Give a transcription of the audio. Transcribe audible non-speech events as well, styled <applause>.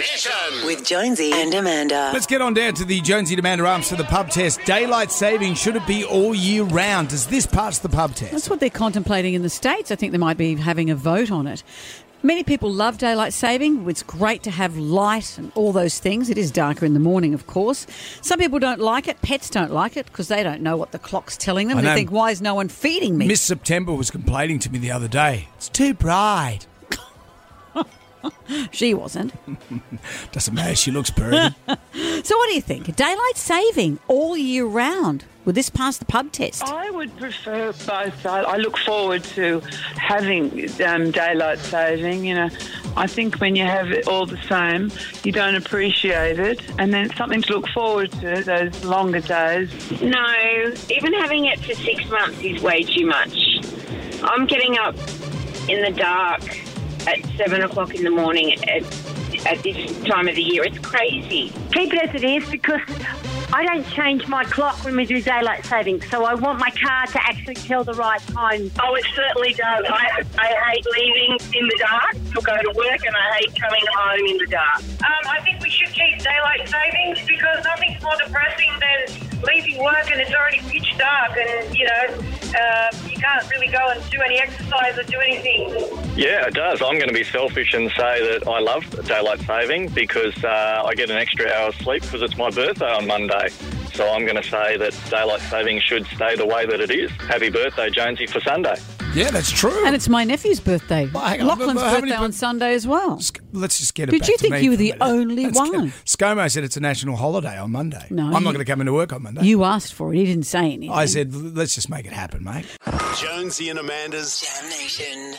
Mission. With Jonesy and Amanda. Let's get on down to the Jonesy and Amanda Arms for the pub test. Daylight saving, should it be all year round? Does this pass the pub test? That's what they're contemplating in the States. I think they might be having a vote on it. Many people love daylight saving. It's great to have light and all those things. It is darker in the morning, of course. Some people don't like it. Pets don't like it because they don't know what the clock's telling them. I They know. think, why is no one feeding me? Miss September was complaining to me the other day. It's too bright. <laughs> she wasn't. <laughs> Doesn't matter. She looks pretty. <laughs> So, what do you think? Daylight saving all year round. Would this pass the pub test? I would prefer both. I, I look forward to having um, daylight saving. You know, I think when you have it all the same, you don't appreciate it, and then it's something to look forward to those longer days. No, even having it for six months is way too much. I'm getting up in the dark at seven o'clock in the morning at, at this time of the year. It's crazy. keep it as it is because I don't change my clock when we do daylight savings, So I want my car to actually tell the right time. Oh, it certainly does. I, I hate leaving in the dark to go to work, and I hate coming home in the dark. Um, I think we should keep daylight savings because nothing's more depressing than leaving work and it's already pitch dark and, you know, uh, you can't really go and do any exercise or do anything. Yeah, it does. I'm going to be selfish and say that I love daylight saving because uh, I get an extra hour of sleep because it's my birthday on Monday. So I'm going to say that daylight saving should stay the way that it is. Happy birthday, Jonesy, for Sunday. yeah, that's true. And it's my nephew's birthday. Well, hang on, Lachlan's but how many birthday on peop- Sunday as well. Sc- Let's just get it Did back you to think me you were for a the minute. only Let's get- one? ScoMo said it's a national holiday on Monday. No, I'm you- not going to come into work on Monday. You asked for it. He didn't say anything. I said, let's just make it happen, mate. Jonesy and Amanda's JAM Nation.